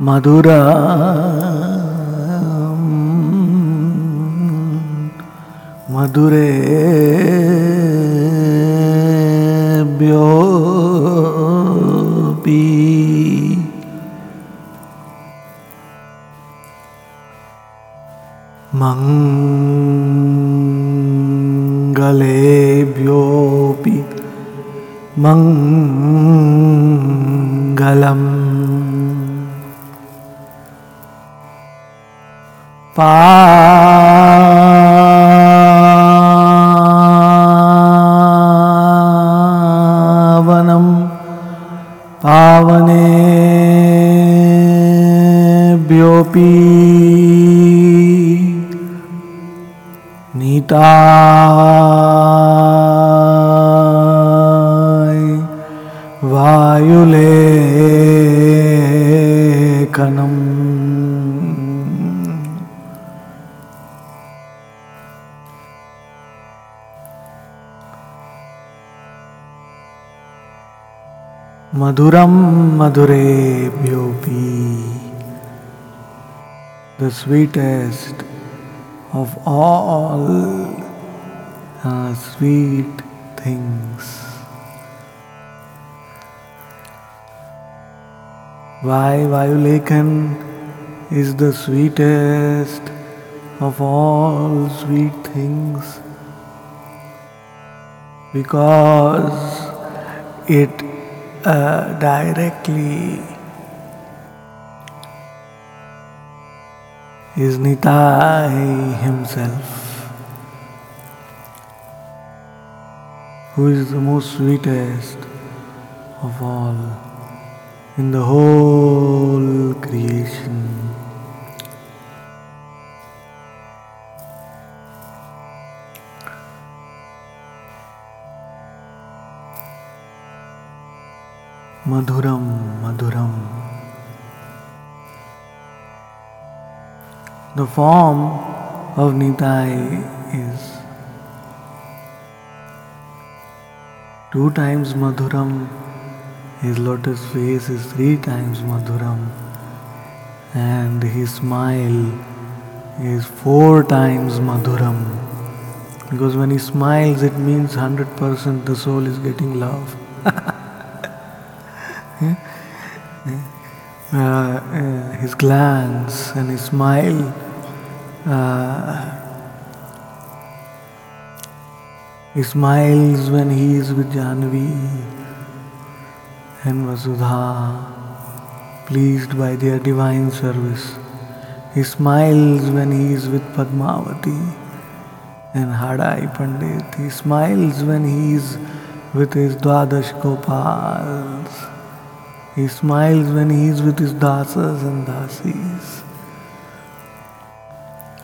Mathura. मधुरे ब्योपी पावनं पावनेभ्योऽपि नीताय Maduram Madure Bhyopi, the sweetest of all uh, sweet things. Why Vayulekan is the sweetest of all sweet things? Because it uh, directly is Nitai himself, who is the most sweetest of all in the whole creation. Madhuram, Madhuram. The form of Nitai is two times Madhuram, his lotus face is three times Madhuram, and his smile is four times Madhuram. Because when he smiles, it means 100% the soul is getting love. His glance and his smile uh, he smiles when he is with Janvi and Vasudha, pleased by their divine service. He smiles when he is with Padmavati and Hadai Pandit. He smiles when he is with his Dwadash Gopals. He smiles when he is with his dasas and dasis.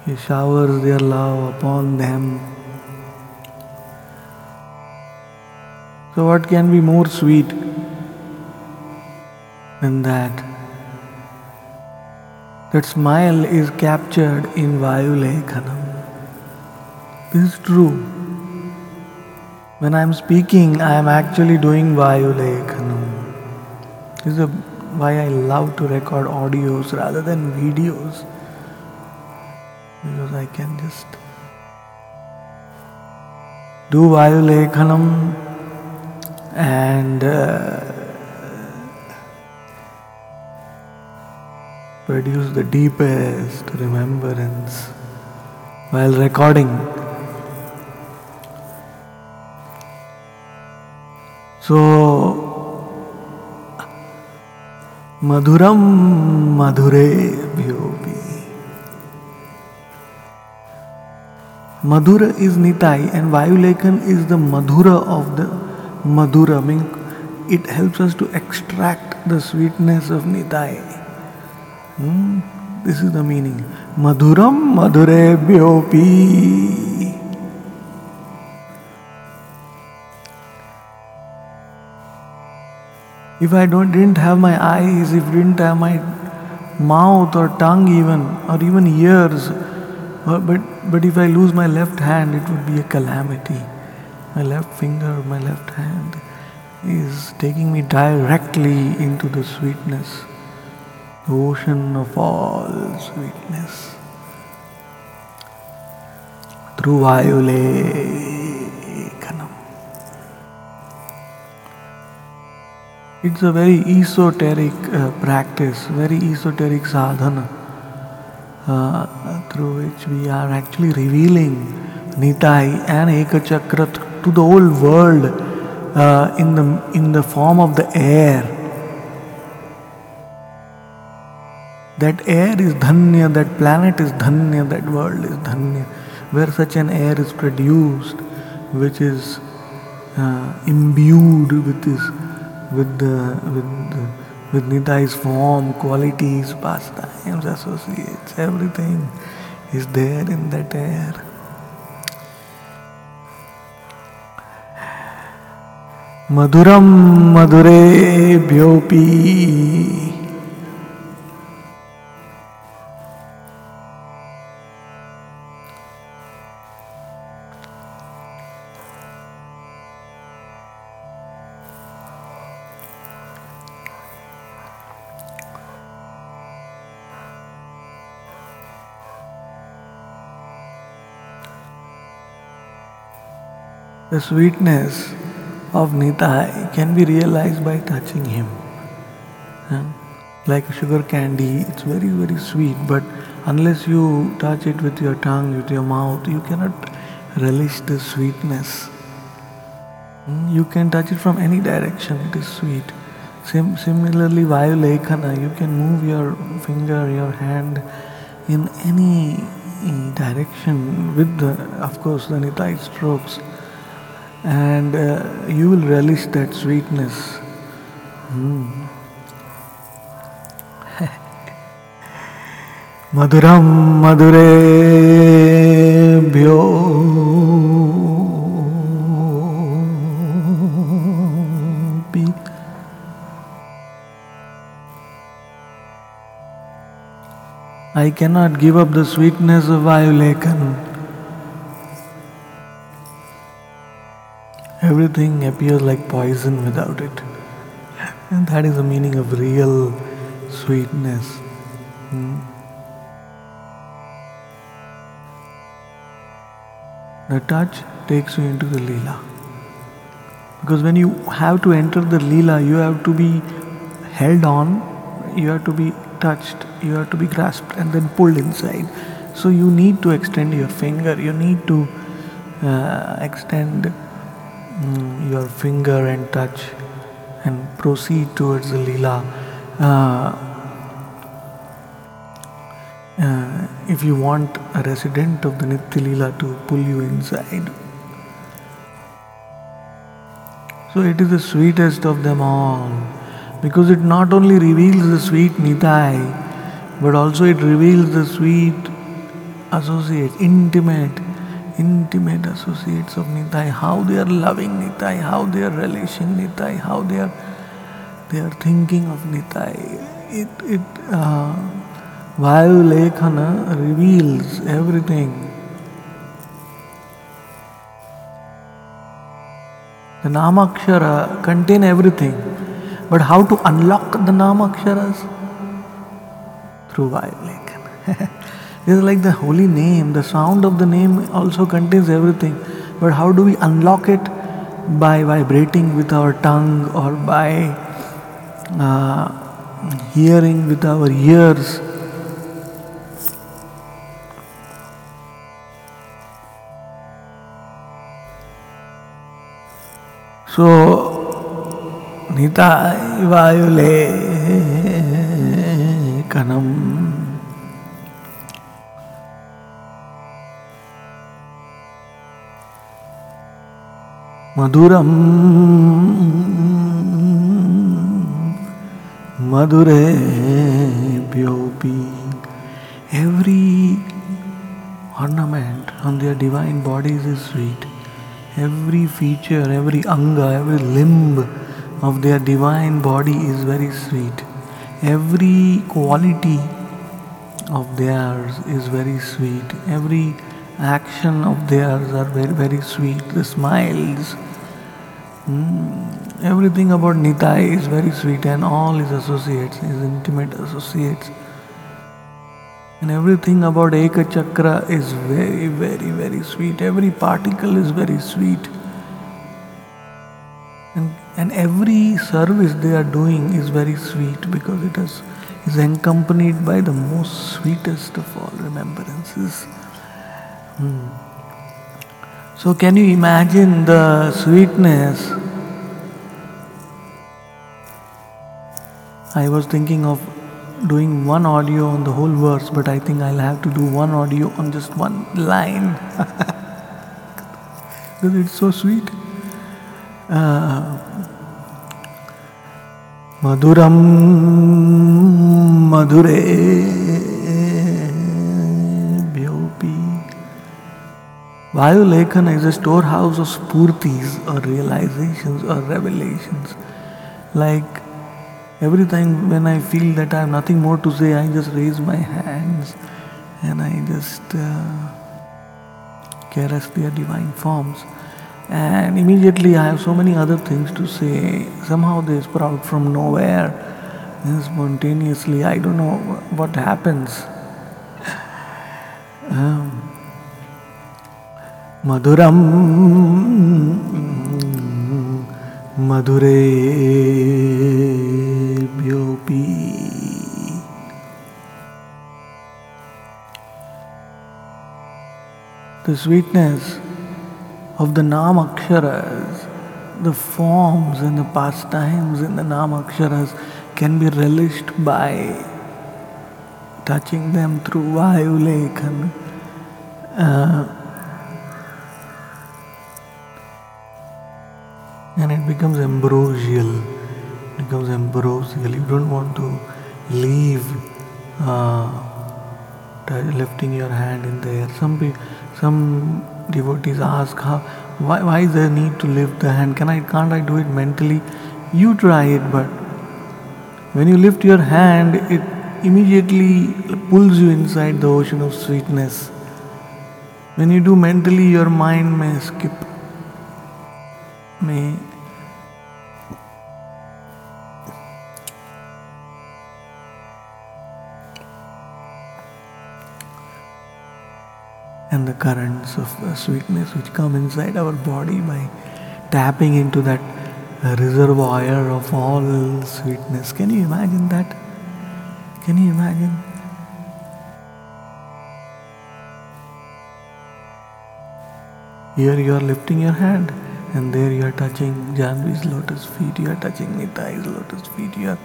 He showers their love upon them. So, what can be more sweet than that? That smile is captured in Vayulekhanam. This is true. When I am speaking, I am actually doing Vayulekhanam. This is why I love to record audios rather than videos. Because I can just do Vayulekhanam and uh, produce the deepest remembrance while recording. So, Madhuram मधुरे Madhur is Nitai and वायु लेखन is the मधुर of the Madhur mean it helps us to extract the sweetness of Nitai this is the meaning Madhuram मधुरे ब्योपी If I don't didn't have my eyes, if didn't have my mouth or tongue even, or even ears, but but if I lose my left hand, it would be a calamity. My left finger, my left hand is taking me directly into the sweetness the ocean of all sweetness. Through Vayulekanam. It's a very esoteric uh, practice, very esoteric sadhana uh, through which we are actually revealing Nitai and Ekachakra to the whole world uh, in, the, in the form of the air. That air is dhanya, that planet is dhanya, that world is dhanya, where such an air is produced, which is uh, imbued with this, with the, with the, with Nitai's form, qualities, pastimes, associates, everything is there in that air. Madhuram मधुरे ब्योपी the sweetness of Nitai can be realized by touching him. Like sugar candy, it's very, very sweet, but unless you touch it with your tongue, with your mouth, you cannot relish the sweetness. Hmm, you can touch it from any direction, it is sweet. Sim- similarly, Vayulekana, you can move your finger, your hand in any direction with the, of course, the Nitai strokes and uh, you will relish that sweetness. Mm. Madhuram Madurebhyo I cannot give up the sweetness of Vayulekan. Everything appears like poison without it. And that is the meaning of real sweetness. Hmm? The touch takes you into the Leela. Because when you have to enter the Leela, you have to be held on, you have to be touched, you have to be grasped and then pulled inside. So you need to extend your finger, you need to uh, extend your finger and touch and proceed towards the lila. Uh, uh, if you want a resident of the Nitya Lila to pull you inside. So it is the sweetest of them all because it not only reveals the sweet Nitai but also it reveals the sweet associate, intimate intimate associates of Nitai, how they are loving Nitai, how they are relishing Nitai, how they are they are thinking of Nitai. It it uh, Lekhana reveals everything. The Namakshara contain everything. But how to unlock the Namaksharas? Through Lekhana. It's like the holy name, the sound of the name also contains everything. But how do we unlock it? By vibrating with our tongue or by uh, hearing with our ears. So, Nitai Vayule Kanam. മധുരം മധുരേഭ്യോപി every ornament on their divine bodies is sweet. Every feature, every anga, every limb of their divine body is very sweet. Every quality of theirs is very sweet. Every action of theirs are very, very sweet. The smiles, mm, everything about Nitai is very sweet and all his associates, his intimate associates. And everything about Eka Chakra is very, very, very sweet. Every particle is very sweet. And, and every service they are doing is very sweet because it is, is accompanied by the most sweetest of all remembrances. Hmm. So, can you imagine the sweetness? I was thinking of doing one audio on the whole verse, but I think I'll have to do one audio on just one line because it's so sweet. मधुरं मधुरेभ्योऽपि Vayulekana is a storehouse of spurtis or realizations or revelations. Like every time when I feel that I have nothing more to say, I just raise my hands and I just uh, caress their divine forms and immediately I have so many other things to say. Somehow they sprout from nowhere and spontaneously. I don't know what happens. Um, മധുരം മധുരേഭ്യോപി The sweetness of the Namaksharas, the forms and the pastimes in the Namaksharas can be relished by touching them through Vayulekhan. Uh, and it becomes ambrosial. It becomes ambrosial. You don't want to leave uh, lifting your hand in the air. Some some devotees ask how why, why is there need to lift the hand can i can't i do it mentally you try it but when you lift your hand it immediately pulls you inside the ocean of sweetness when you do mentally your mind may skip may and the currents of sweetness which come inside our body by tapping into that reservoir of all sweetness. Can you imagine that? Can you imagine? Here you are lifting your hand, and there you are touching Janvi's lotus feet, you are touching Nitai's lotus feet, you are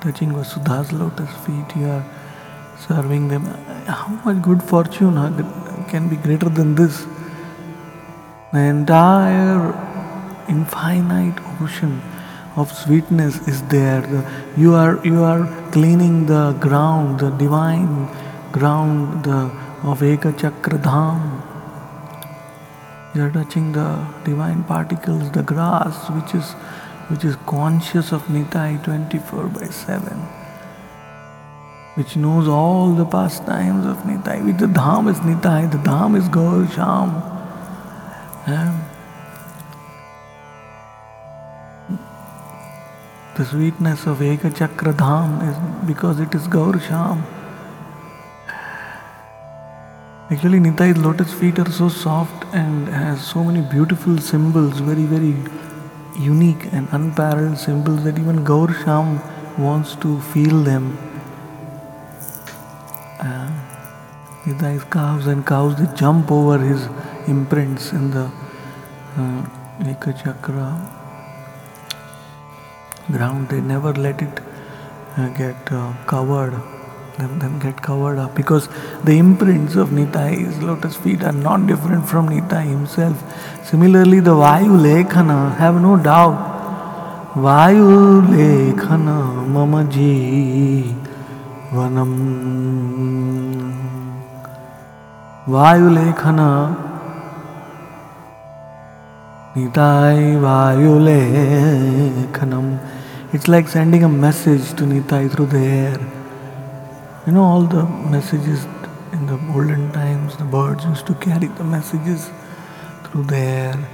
touching Vasudha's lotus feet, you are serving them. How much good fortune can be greater than this? The entire infinite ocean of sweetness is there. The, you are you are cleaning the ground, the divine ground the, of Eka Chakra Dham. Are touching the divine particles, the grass which is which is conscious of Nitai 24 by 7 which knows all the pastimes of Nitai. Which the Dham is Nitai, the Dham is Gaur Sham. Yeah. The sweetness of Eka Chakra Dham is because it is Gaur Sham. Actually, Nitai's lotus feet are so soft and has so many beautiful symbols, very, very unique and unparalleled symbols that even Gaur Sham wants to feel them uh, Nitai's calves and cows they jump over his imprints in the uh, Chakra ground. They never let it uh, get uh, covered, them, them get covered up because the imprints of Nitai's lotus feet are not different from Nitai himself. Similarly, the Vayu Lekhana, have no doubt, Vayu Lekhana Mama Vanam. Vayu Lekhana Nitai It's like sending a message to Nitai through the air. You know, all the messages in the olden times, the birds used to carry the messages through the air.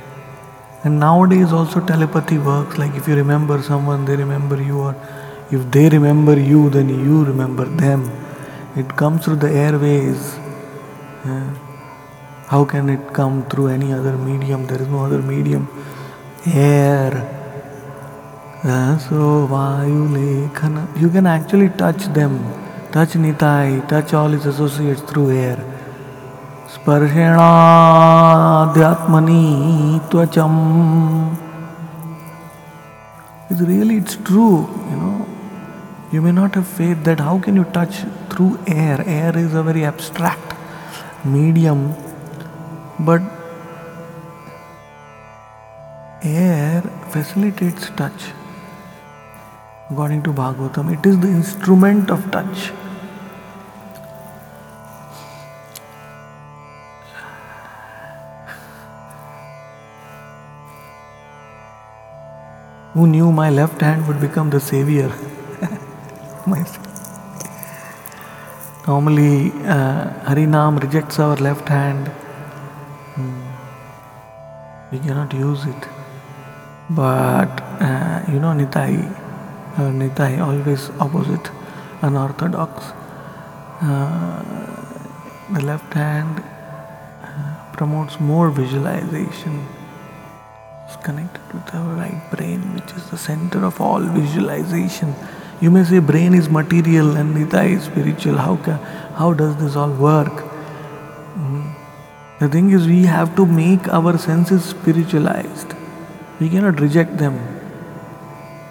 And nowadays also telepathy works like if you remember someone, they remember you, or if they remember you, then you remember them. It comes through the airways. Yeah. How can it come through any other medium? There is no other medium. Air. Uh, so Vayu Lekhana. You can actually touch them. Touch Nitai, touch all his associates through air. Sparshanadyatmani tvacham. It's really, it's true, you know. You may not have faith that how can you touch through air? Air is a very abstract medium, but air facilitates touch. According to Bhagavatam, it is the instrument of touch. Who knew my left hand would become the savior? Normally, uh, Harinam rejects our left hand. Hmm. We cannot use it. But, uh, you know, Nitai, uh, Nitai always opposite, unorthodox. Uh, the left hand uh, promotes more visualization. Connected with our right brain, which is the center of all visualization. You may say brain is material and Nita is spiritual. How, can, how does this all work? Mm. The thing is, we have to make our senses spiritualized. We cannot reject them.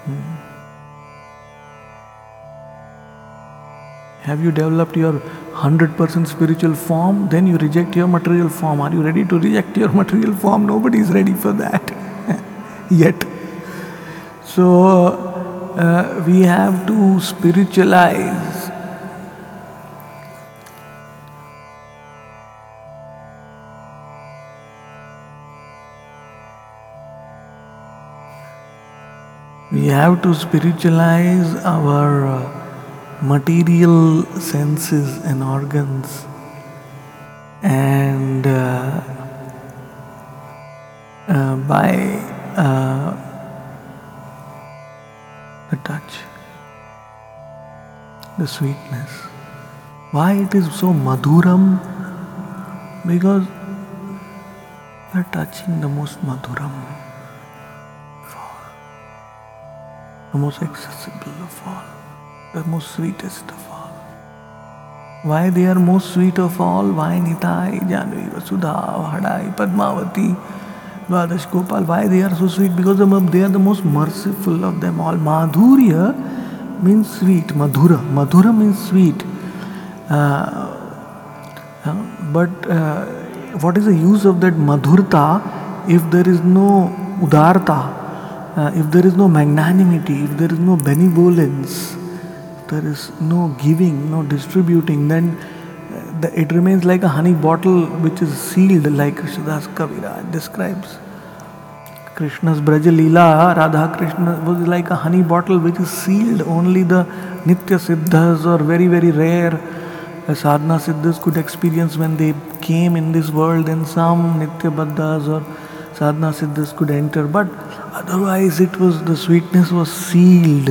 Mm. Have you developed your 100% spiritual form? Then you reject your material form. Are you ready to reject your material form? Nobody is ready for that yet. So, uh, we have to spiritualize. We have to spiritualize our material senses and organs and uh, uh, by uh, the touch, the sweetness. Why it is so madhuram? Because we are touching the most madhuram the most accessible of all, the most sweetest of all. Why they are most sweet of all? Why Nitai, Janvi, Vasudha, Hadai, Padmavati? Dwadash Gopal. Why they are so sweet? Because they are the most merciful of them all. Madhurya means sweet. Madhura. Madhura means sweet. Uh, uh, but uh, what is the use of that madhurta if there is no udarta, uh, if there is no magnanimity, if there is no benevolence, there is no giving, no distributing, then it remains like a honey bottle which is sealed, like Krishnadas Kaviraj describes. Krishna's Braja Leela, Radha Krishna was like a honey bottle which is sealed. Only the Nitya Siddhas or very, very rare sadhana Siddhas could experience when they came in this world, and some Nitya Baddhas or sadhana Siddhas could enter. But otherwise, it was the sweetness was sealed.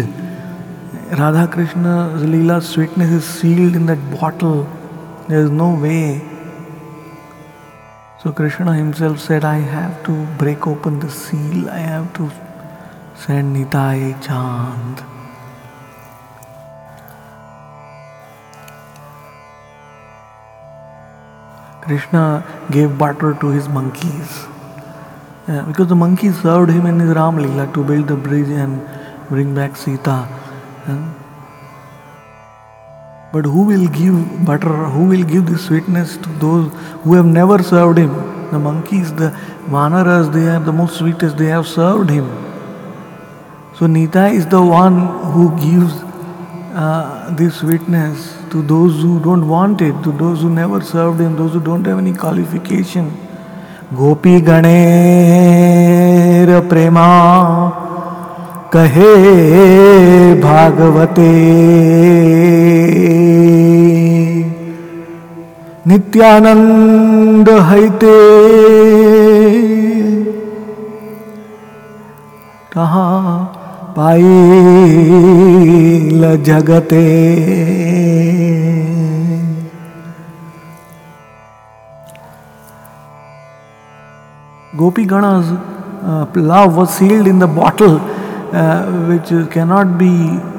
Radha Krishna's Leela's sweetness is sealed in that bottle. There is no way. So Krishna himself said, I have to break open the seal, I have to send Nitai Chand. Krishna gave butter to his monkeys. Yeah, because the monkeys served him in his Ram Leela to build the bridge and bring back Sita. Yeah. But who will give butter, who will give the sweetness to those who have never served him? The monkeys, the vanaras, they are the most sweetest, they have served him. So Nita is the one who gives uh, this sweetness to those who don't want it, to those who never served him, those who don't have any qualification. Gopi Ganer Prema कहे भागवते। नित्यानंद हैते कहा पाई ल जगते। गोपी गणस love was sealed in the bottle Uh, which cannot be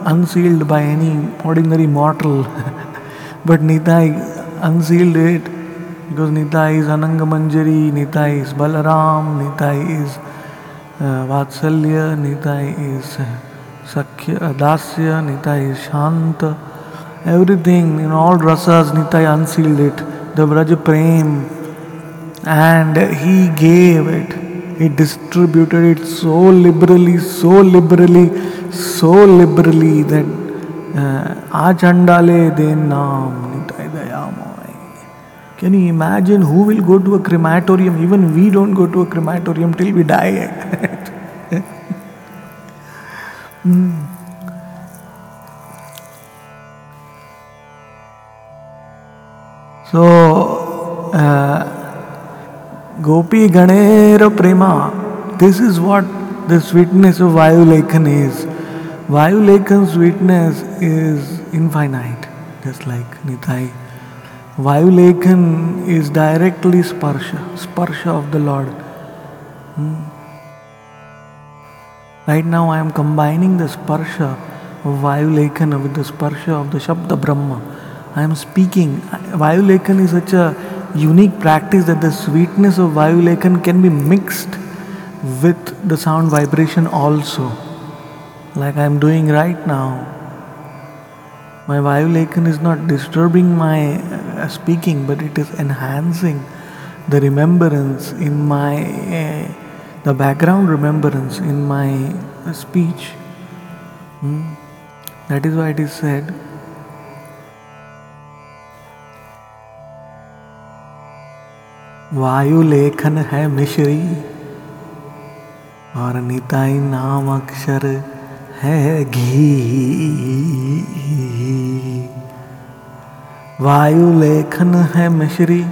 unsealed by any ordinary mortal. but Nitai unsealed it because Nitai is Ananga Manjari, Nitai is Balaram, Nitai is uh, Vatsalya, Nitai is uh, Sakhya, uh, Dasya, Nitai is Shanta. Everything, in all rasas, Nitai unsealed it. The Vraja Prem, and he gave it he distributed it so liberally so liberally so liberally that achandale uh, den naam nitai dayamoy can you imagine who will go to a crematorium? Even we don't go to a crematorium till we die. Mm. so Gopi Ganera Prema. This is what the sweetness of Vayulekan is. Vayulekan's sweetness is infinite, just like Nitai. Vayulekan is directly sparsha, sparsha of the Lord. Hmm. Right now I am combining the sparsha of Vayulekan with the sparsha of the Shabda Brahma. I am speaking. Vayulekan is such a unique practice that the sweetness of Vayulekan can be mixed with the sound vibration also, like I am doing right now. My Vayulekan is not disturbing my uh, speaking, but it is enhancing the remembrance in my, uh, the background remembrance in my speech. Hmm? That is why it is said वायु लेखन है मिश्री, और निताई नाम अक्षर है घी। वायु लेखन है मिश्री,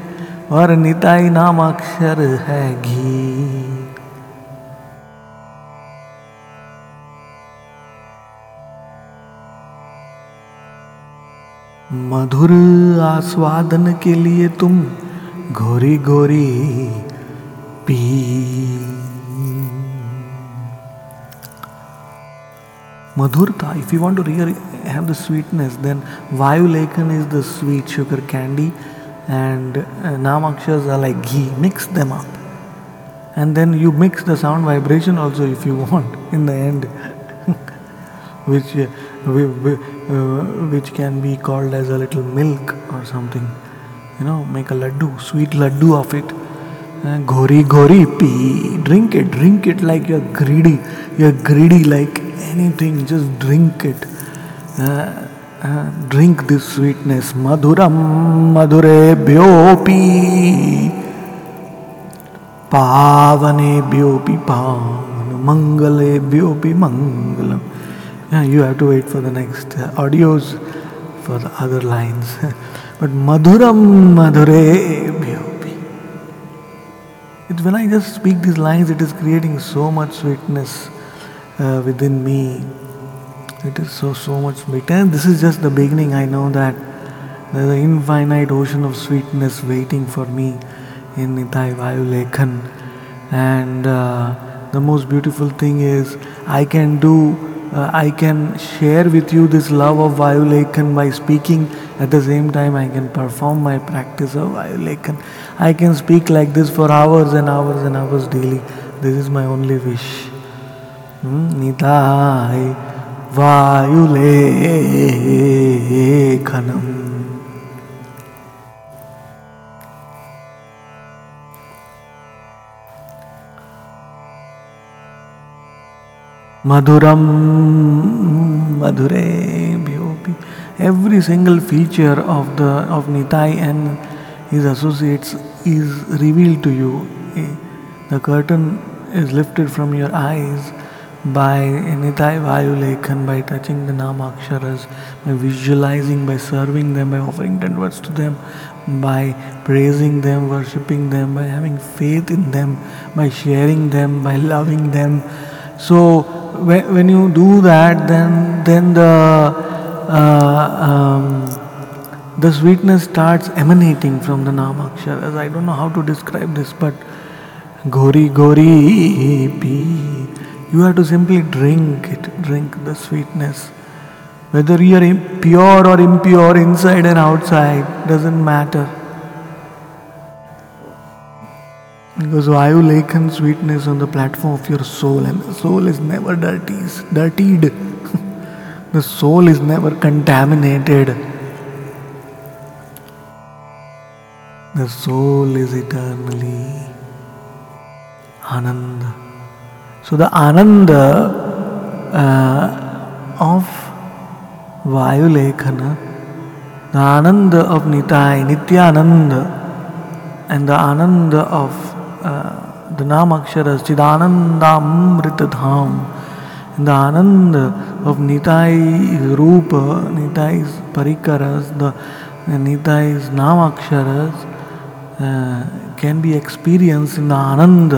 और निताई नाम अक्षर है घी। मधुर आस्वादन के लिए तुम ঘড়ি ঘড়ি পি Madhurta, if you want to really have the sweetness, then Vayulakan is the sweet sugar candy and uh, Namakshas are like ghee. Mix them up. And then you mix the sound vibration also if you want in the end, which, uh, we, we, uh, which can be called as a little milk or something. You know make a laddu sweet laddu of it घोरी घोरी P drink it drink it like you are greedy you are greedy like anything just drink it drink this sweetness मधुरम मधुरे ब्योपी पावने ब्योपी पावन मंगले ब्योपी मंगलम you have to wait for the next audios for the other lines But Madhuram Madhure. It's when I just speak these lines, it is creating so much sweetness uh, within me. It is so, so much sweet. And this is just the beginning. I know that there's an infinite ocean of sweetness waiting for me in Nitai Vayulekan. And uh, the most beautiful thing is I can do, uh, I can share with you this love of Vayulekan by speaking at the same time, I can perform my practice of Vayulekan. I can speak like this for hours and hours and hours daily. This is my only wish. Nitai Vayulekanam. Madhuram Madhure every single feature of the of Nitai and his associates is revealed to you. Eh, the curtain is lifted from your eyes by Nitai Vayulekan, by touching the Namaksharas, by visualizing, by serving them, by offering ten words to them, by praising them, worshipping them, by having faith in them, by sharing them, by loving them, So when, when you do that, then then the uh, um, the sweetness starts emanating from the namaksharas. I don't know how to describe this, but gori gori pi. You have to simply drink it, drink the sweetness. Whether you are pure or impure, inside and outside, doesn't matter. Because Vayu Lekhan sweetness on the platform of your soul, and the soul is never dirty, dirtied. the soul is never contaminated. The soul is eternally Ananda. So the Ananda uh, of Vayulekhana, the Ananda of Nitai, Nityananda, and the Ananda of दिनामक्षर चिदानंदामृत धाम the आनंद of Nitai रूप नीताई परिकरस the Nitai's नामाक्षरस can be experience in the Anand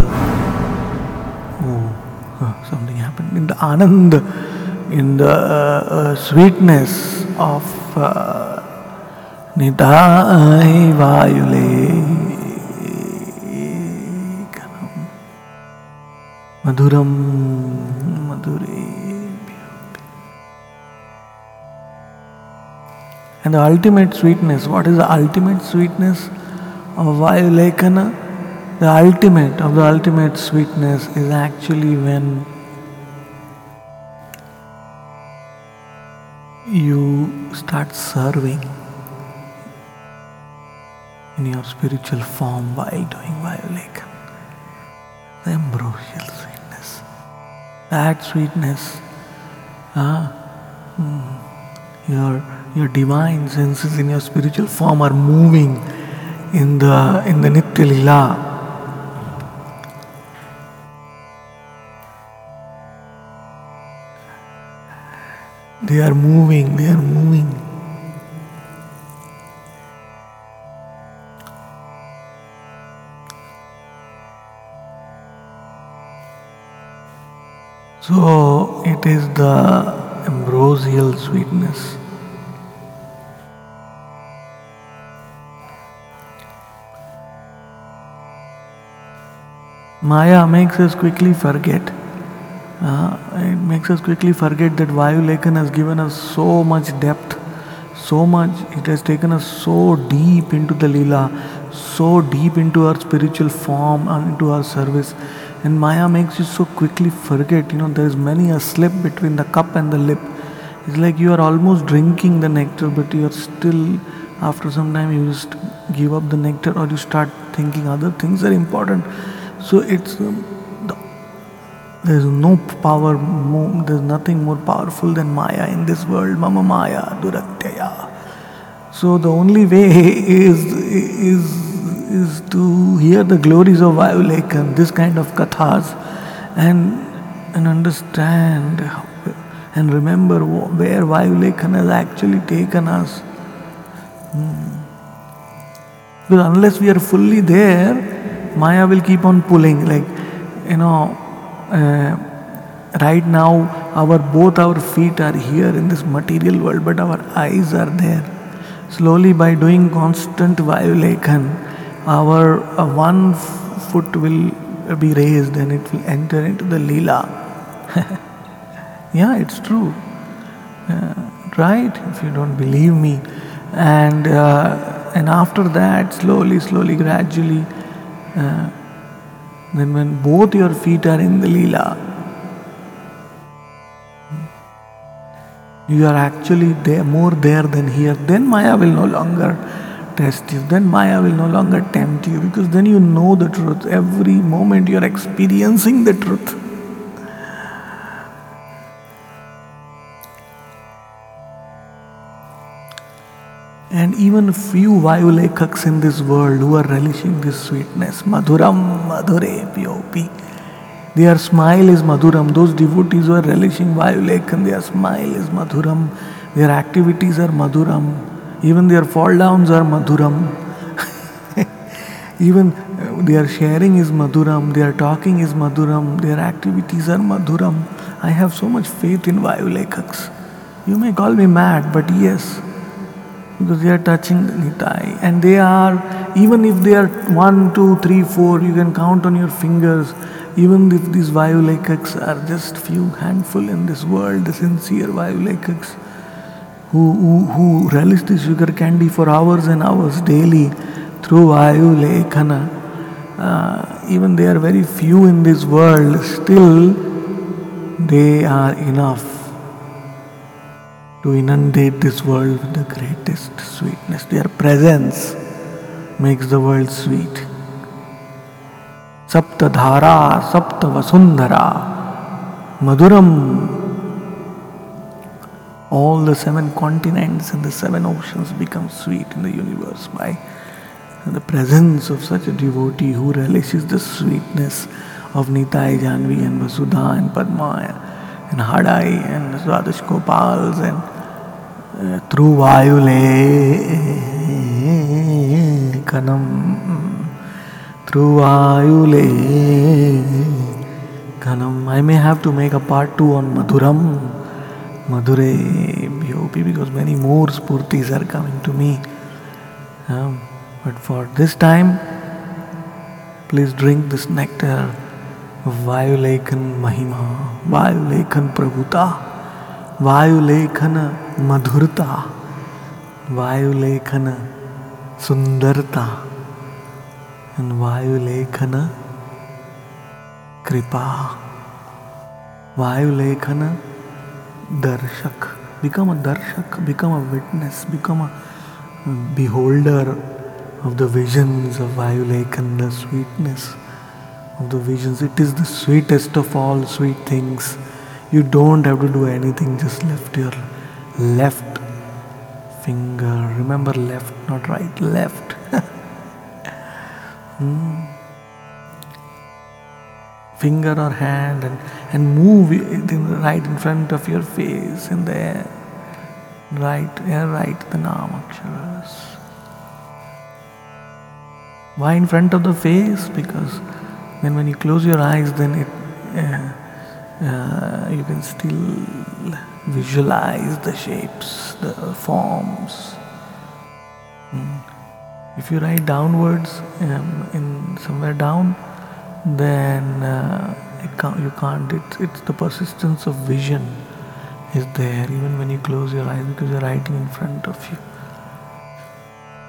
in the Anand in the sweetness of Nitai वायुलेश Madhuram Madhure. And the ultimate sweetness, what is the ultimate sweetness of Vayulekana? The ultimate of the ultimate sweetness is actually when you start serving in your spiritual form while doing Vayulekana. The ambrosial that sweetness. Ah, mm, your your divine senses in your spiritual form are moving in the in the Nitya Lila. They are moving, they are moving. It is the ambrosial sweetness. Maya makes us quickly forget. Uh, it makes us quickly forget that Vayu Lekhan has given us so much depth, so much, it has taken us so deep into the Leela, so deep into our spiritual form and into our service and Maya makes you so quickly forget. You know, there is many a slip between the cup and the lip. It's like you are almost drinking the nectar, but you are still, after some time, you just give up the nectar or you start thinking other things are important. So it's um, the, there's no power, more, there's nothing more powerful than Maya in this world. Mama Maya, Duratyaya. So the only way is is is to hear the glories of Vayulekan, this kind of kathas, and, and understand and remember where Vayulekan has actually taken us. Hmm. Because unless we are fully there, Maya will keep on pulling. Like, you know, uh, right now, our both our feet are here in this material world, but our eyes are there. Slowly, by doing constant Vayulekan, our uh, one foot will be raised and it will enter into the lila. yeah, it's true. Uh, right? If you don't believe me. And, uh, and after that, slowly, slowly, gradually, uh, then when both your feet are in the lila, you are actually there, more there than here. Then Maya will no longer test you, then Maya will no longer tempt you because then you know the truth. Every moment you are experiencing the truth. And even few Vayulekaks in this world who are relishing this sweetness, Madhuram, Madhure, Pyopi. Their smile is Madhuram. Those devotees who are relishing Vayulekan, their smile is Madhuram. Their activities are Madhuram. Even their fall downs are madhuram. Even uh, their sharing is Madhuram, their talking is Madhuram, their activities are Madhuram. I have so much faith in Vayulekaks. You may call me mad, but yes, because they are touching the Nitai. And they are, even if they are one, two, three, four, you can count on your fingers. Even if these Vayulekaks are just few handful in this world, the sincere Vayulekaks who, who, who relish the sugar candy for hours and hours daily through Vayulekana, uh, even they are very few in this world, still they are enough to inundate this world with the greatest sweetness. Their presence makes the world sweet. Saptadhara, Saptavasundhara, Madhuram. All the seven continents and the seven oceans become sweet in the universe. By the presence of such a devotee who relishes the sweetness of Nitai, Jahnavi, and Vasudha, and Padma, and Hadai, and Gopals, and uh, through Vayule Kanam, through Vayule Kanam. I may have to make a part two on Madhuram, Madhure BOP, because many more sphurtis are coming to me. Um, but for this time, please drink this nectar of Vayulekan Mahima, Vayulekan Prabhuta, Vayulekan Madhurta, Vayulekan Sundarta, and Vayulekan Kripa. Darshak. Become a Darshak, become a witness, become a beholder of the visions of Vayulekan, the sweetness of the visions. It is the sweetest of all sweet things. You don't have to do anything, just lift your left finger. Remember left, not right, left. hmm. Finger or hand and, and move it in, right in front of your face in the air. Right, right the Namaksharas. Why in front of the face? Because then when you close your eyes, then it uh, uh, you can still visualize the shapes, the forms. Mm. If you write downwards um, in somewhere down, then uh, can't, you can't. It's, it's the persistence of vision is there even when you close your eyes because you're writing in front of you.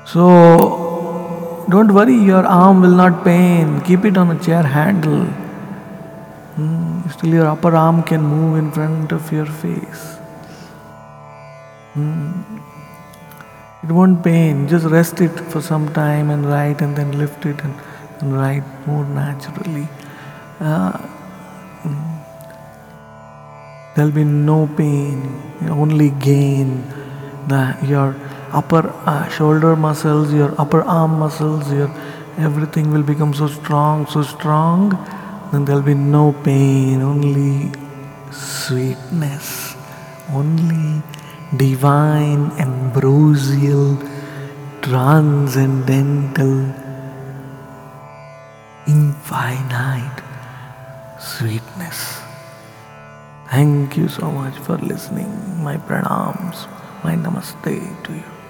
So don't worry, your arm will not pain. Keep it on a chair handle. Hmm, still, your upper arm can move in front of your face. Hmm. It won't pain. Just rest it for some time and write, and then lift it and, write more naturally. Uh. There'll be no pain, only gain. The, your upper uh, shoulder muscles, your upper arm muscles, your everything will become so strong, so strong. Then there'll be no pain, only sweetness, only divine, ambrosial, transcendental, infinite sweetness. Thank you so much for listening. My pranams, my namaste to you.